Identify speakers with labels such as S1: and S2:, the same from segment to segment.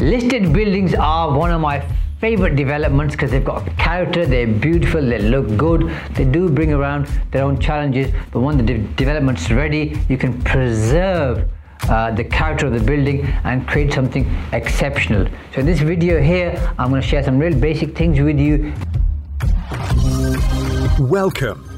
S1: Listed buildings are one of my favorite developments because they've got character, they're beautiful, they look good, they do bring around their own challenges, but when the de- development's ready, you can preserve uh, the character of the building and create something exceptional. So in this video here, I'm going to share some real basic things with you.
S2: Welcome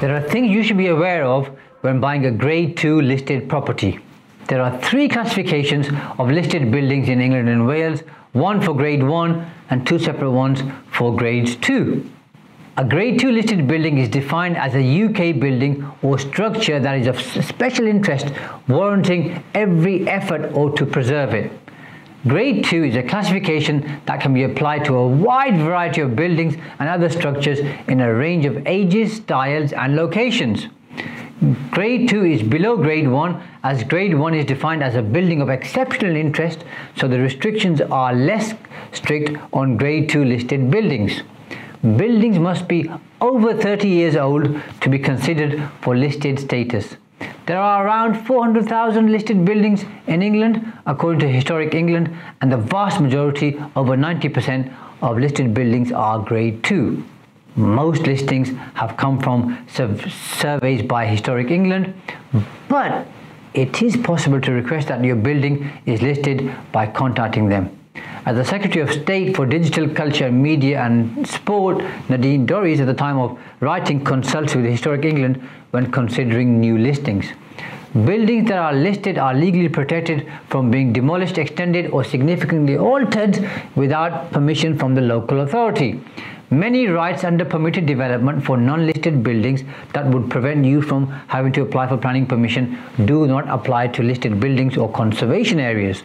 S1: There are things you should be aware of when buying a Grade 2 listed property. There are three classifications of listed buildings in England and Wales, one for Grade 1 and two separate ones for Grade 2. A Grade 2 listed building is defined as a UK building or structure that is of special interest, warranting every effort or to preserve it. Grade 2 is a classification that can be applied to a wide variety of buildings and other structures in a range of ages, styles, and locations. Grade 2 is below Grade 1 as Grade 1 is defined as a building of exceptional interest, so the restrictions are less strict on Grade 2 listed buildings. Buildings must be over 30 years old to be considered for listed status. There are around 400,000 listed buildings in England, according to Historic England, and the vast majority, over 90%, of listed buildings are Grade 2. Most listings have come from surveys by Historic England, but it is possible to request that your building is listed by contacting them. As the Secretary of State for Digital Culture, Media and Sport, Nadine Dorries, at the time of writing, consults with Historic England when considering new listings. Buildings that are listed are legally protected from being demolished, extended, or significantly altered without permission from the local authority. Many rights under permitted development for non-listed buildings that would prevent you from having to apply for planning permission do not apply to listed buildings or conservation areas.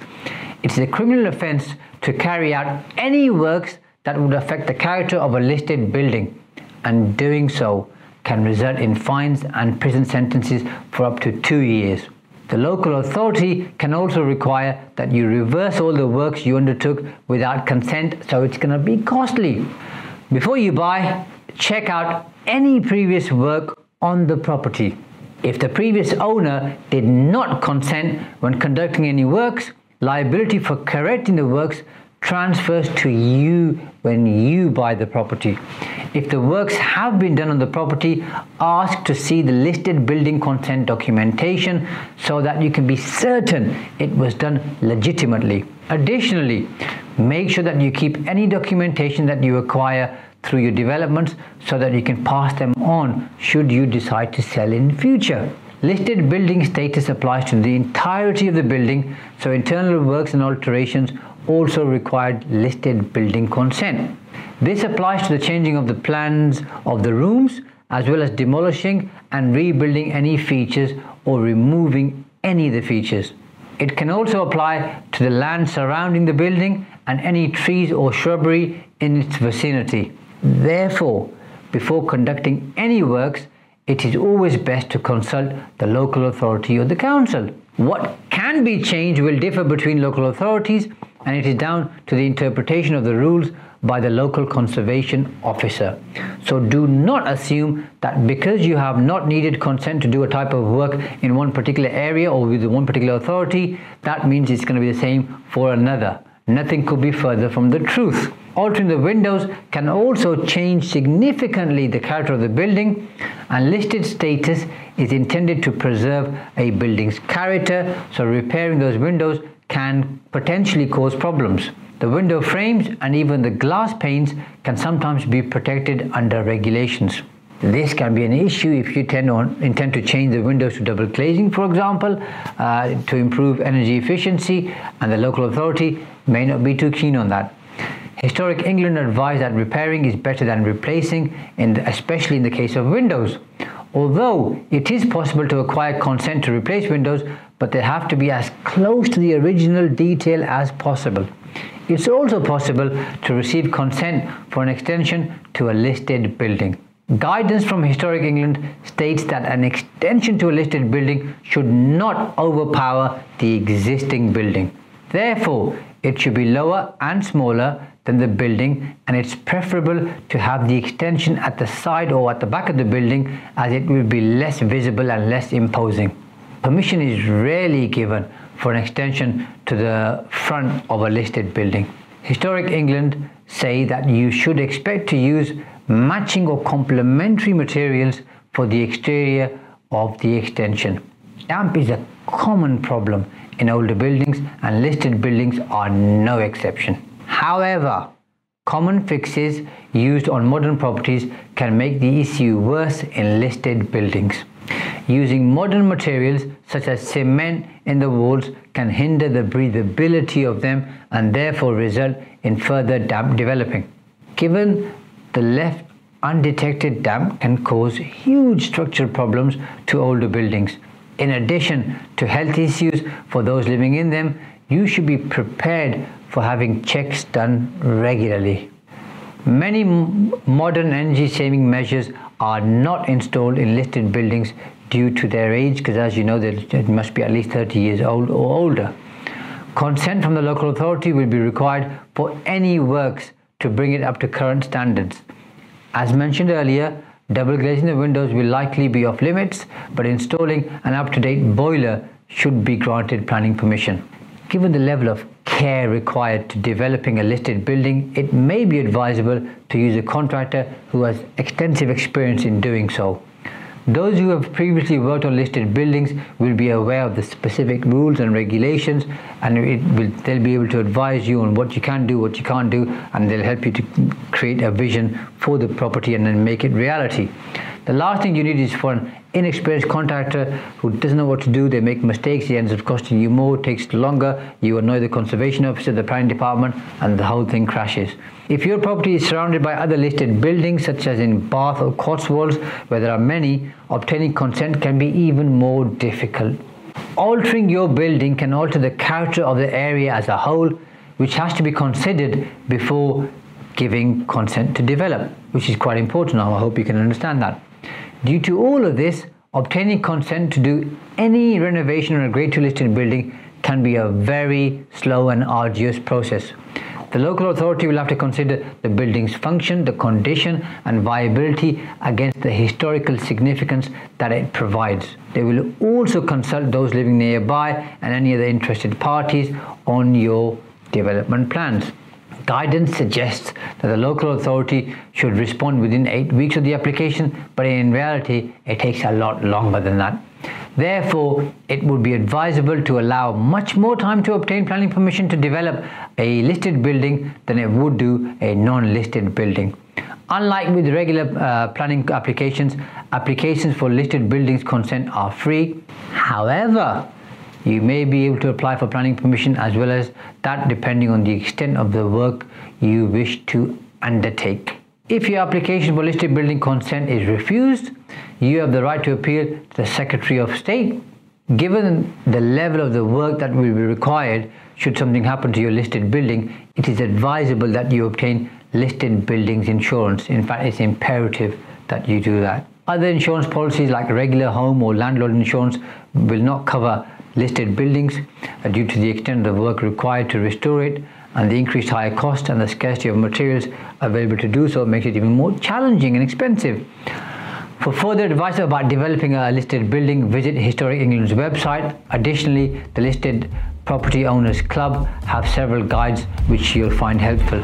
S1: It is a criminal offence to carry out any works that would affect the character of a listed building, and doing so can result in fines and prison sentences for up to two years. The local authority can also require that you reverse all the works you undertook without consent, so it's going to be costly. Before you buy, check out any previous work on the property. If the previous owner did not consent when conducting any works, liability for correcting the works transfers to you when you buy the property. If the works have been done on the property, ask to see the listed building consent documentation so that you can be certain it was done legitimately. Additionally, make sure that you keep any documentation that you acquire through your developments so that you can pass them on should you decide to sell in future. Listed building status applies to the entirety of the building, so internal works and alterations also required listed building consent. This applies to the changing of the plans of the rooms as well as demolishing and rebuilding any features or removing any of the features. It can also apply to the land surrounding the building and any trees or shrubbery in its vicinity. Therefore, before conducting any works, it is always best to consult the local authority or the council. What can be changed will differ between local authorities and it is down to the interpretation of the rules by the local conservation officer. So do not assume that because you have not needed consent to do a type of work in one particular area or with one particular authority, that means it's going to be the same for another. Nothing could be further from the truth. Altering the windows can also change significantly the character of the building and listed status is intended to preserve a building's character so repairing those windows can potentially cause problems. The window frames and even the glass panes can sometimes be protected under regulations. This can be an issue if you on, intend to change the windows to double glazing, for example, uh, to improve energy efficiency, and the local authority may not be too keen on that. Historic England advised that repairing is better than replacing, in the, especially in the case of windows. Although it is possible to acquire consent to replace windows, but they have to be as close to the original detail as possible. It's also possible to receive consent for an extension to a listed building. Guidance from Historic England states that an extension to a listed building should not overpower the existing building. Therefore, it should be lower and smaller than the building and it's preferable to have the extension at the side or at the back of the building as it will be less visible and less imposing. Permission is rarely given for an extension to the front of a listed building. Historic England say that you should expect to use matching or complementary materials for the exterior of the extension. Damp is a common problem in older buildings and listed buildings are no exception. However, common fixes used on modern properties can make the issue worse in listed buildings. Using modern materials such as cement in the walls can hinder the breathability of them and therefore result in further damp developing. Given the left undetected damp can cause huge structural problems to older buildings. In addition to health issues for those living in them, you should be prepared for having checks done regularly. Many modern energy saving measures are not installed in listed buildings due to their age, because as you know, it must be at least 30 years old or older. Consent from the local authority will be required for any works to bring it up to current standards. As mentioned earlier, double glazing the windows will likely be off limits, but installing an up-to-date boiler should be granted planning permission. Given the level of care required to developing a listed building, it may be advisable to use a contractor who has extensive experience in doing so. Those who have previously worked on listed buildings will be aware of the specific rules and regulations and will, they'll be able to advise you on what you can do, what you can't do, and they'll help you to create a vision for the property and then make it reality. The last thing you need is for an inexperienced contractor who doesn't know what to do. They make mistakes. It ends up costing you more, takes longer. You annoy the conservation officer, the planning department, and the whole thing crashes. If your property is surrounded by other listed buildings, such as in Bath or Cotswolds, where there are many, obtaining consent can be even more difficult. Altering your building can alter the character of the area as a whole, which has to be considered before giving consent to develop, which is quite important. I hope you can understand that. Due to all of this, obtaining consent to do any renovation on a grade 2 listed building can be a very slow and arduous process. The local authority will have to consider the building's function, the condition and viability against the historical significance that it provides. They will also consult those living nearby and any other interested parties on your development plans. Guidance suggests that the local authority should respond within eight weeks of the application, but in reality, it takes a lot longer than that. Therefore, it would be advisable to allow much more time to obtain planning permission to develop a listed building than it would do a non-listed building. Unlike with regular uh, planning applications, applications for listed buildings consent are free. However, you may be able to apply for planning permission as well as that depending on the extent of the work you wish to undertake. If your application for listed building consent is refused, you have the right to appeal to the Secretary of State. Given the level of the work that will be required should something happen to your listed building, it is advisable that you obtain listed buildings insurance. In fact, it's imperative that you do that. Other insurance policies like regular home or landlord insurance will not cover listed buildings uh, due to the extent of the work required to restore it and the increased higher cost and the scarcity of materials available to do so makes it even more challenging and expensive. For further advice about developing a listed building, visit Historic England's website. Additionally, the Listed Property Owners Club have several guides which you'll find helpful.